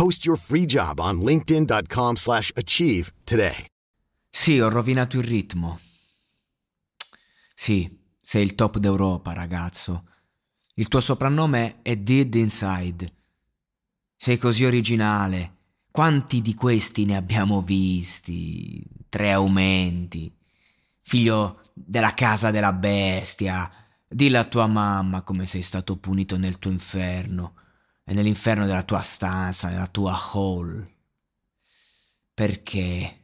Post your free job on linkedin.com slash achieve today. Sì, ho rovinato il ritmo. Sì, sei il top d'Europa, ragazzo. Il tuo soprannome è Did Inside. Sei così originale. Quanti di questi ne abbiamo visti? Tre aumenti. Figlio della casa della bestia. Dillo a tua mamma come sei stato punito nel tuo inferno e nell'inferno della tua stanza, nella tua hall. Perché?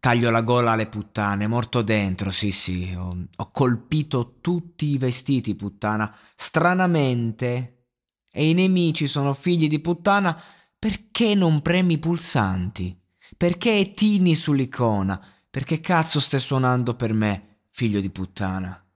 Taglio la gola alle puttane, morto dentro, sì sì, ho, ho colpito tutti i vestiti, puttana. Stranamente, e i nemici sono figli di puttana, perché non premi i pulsanti? Perché tini sull'icona? Perché cazzo stai suonando per me, figlio di puttana?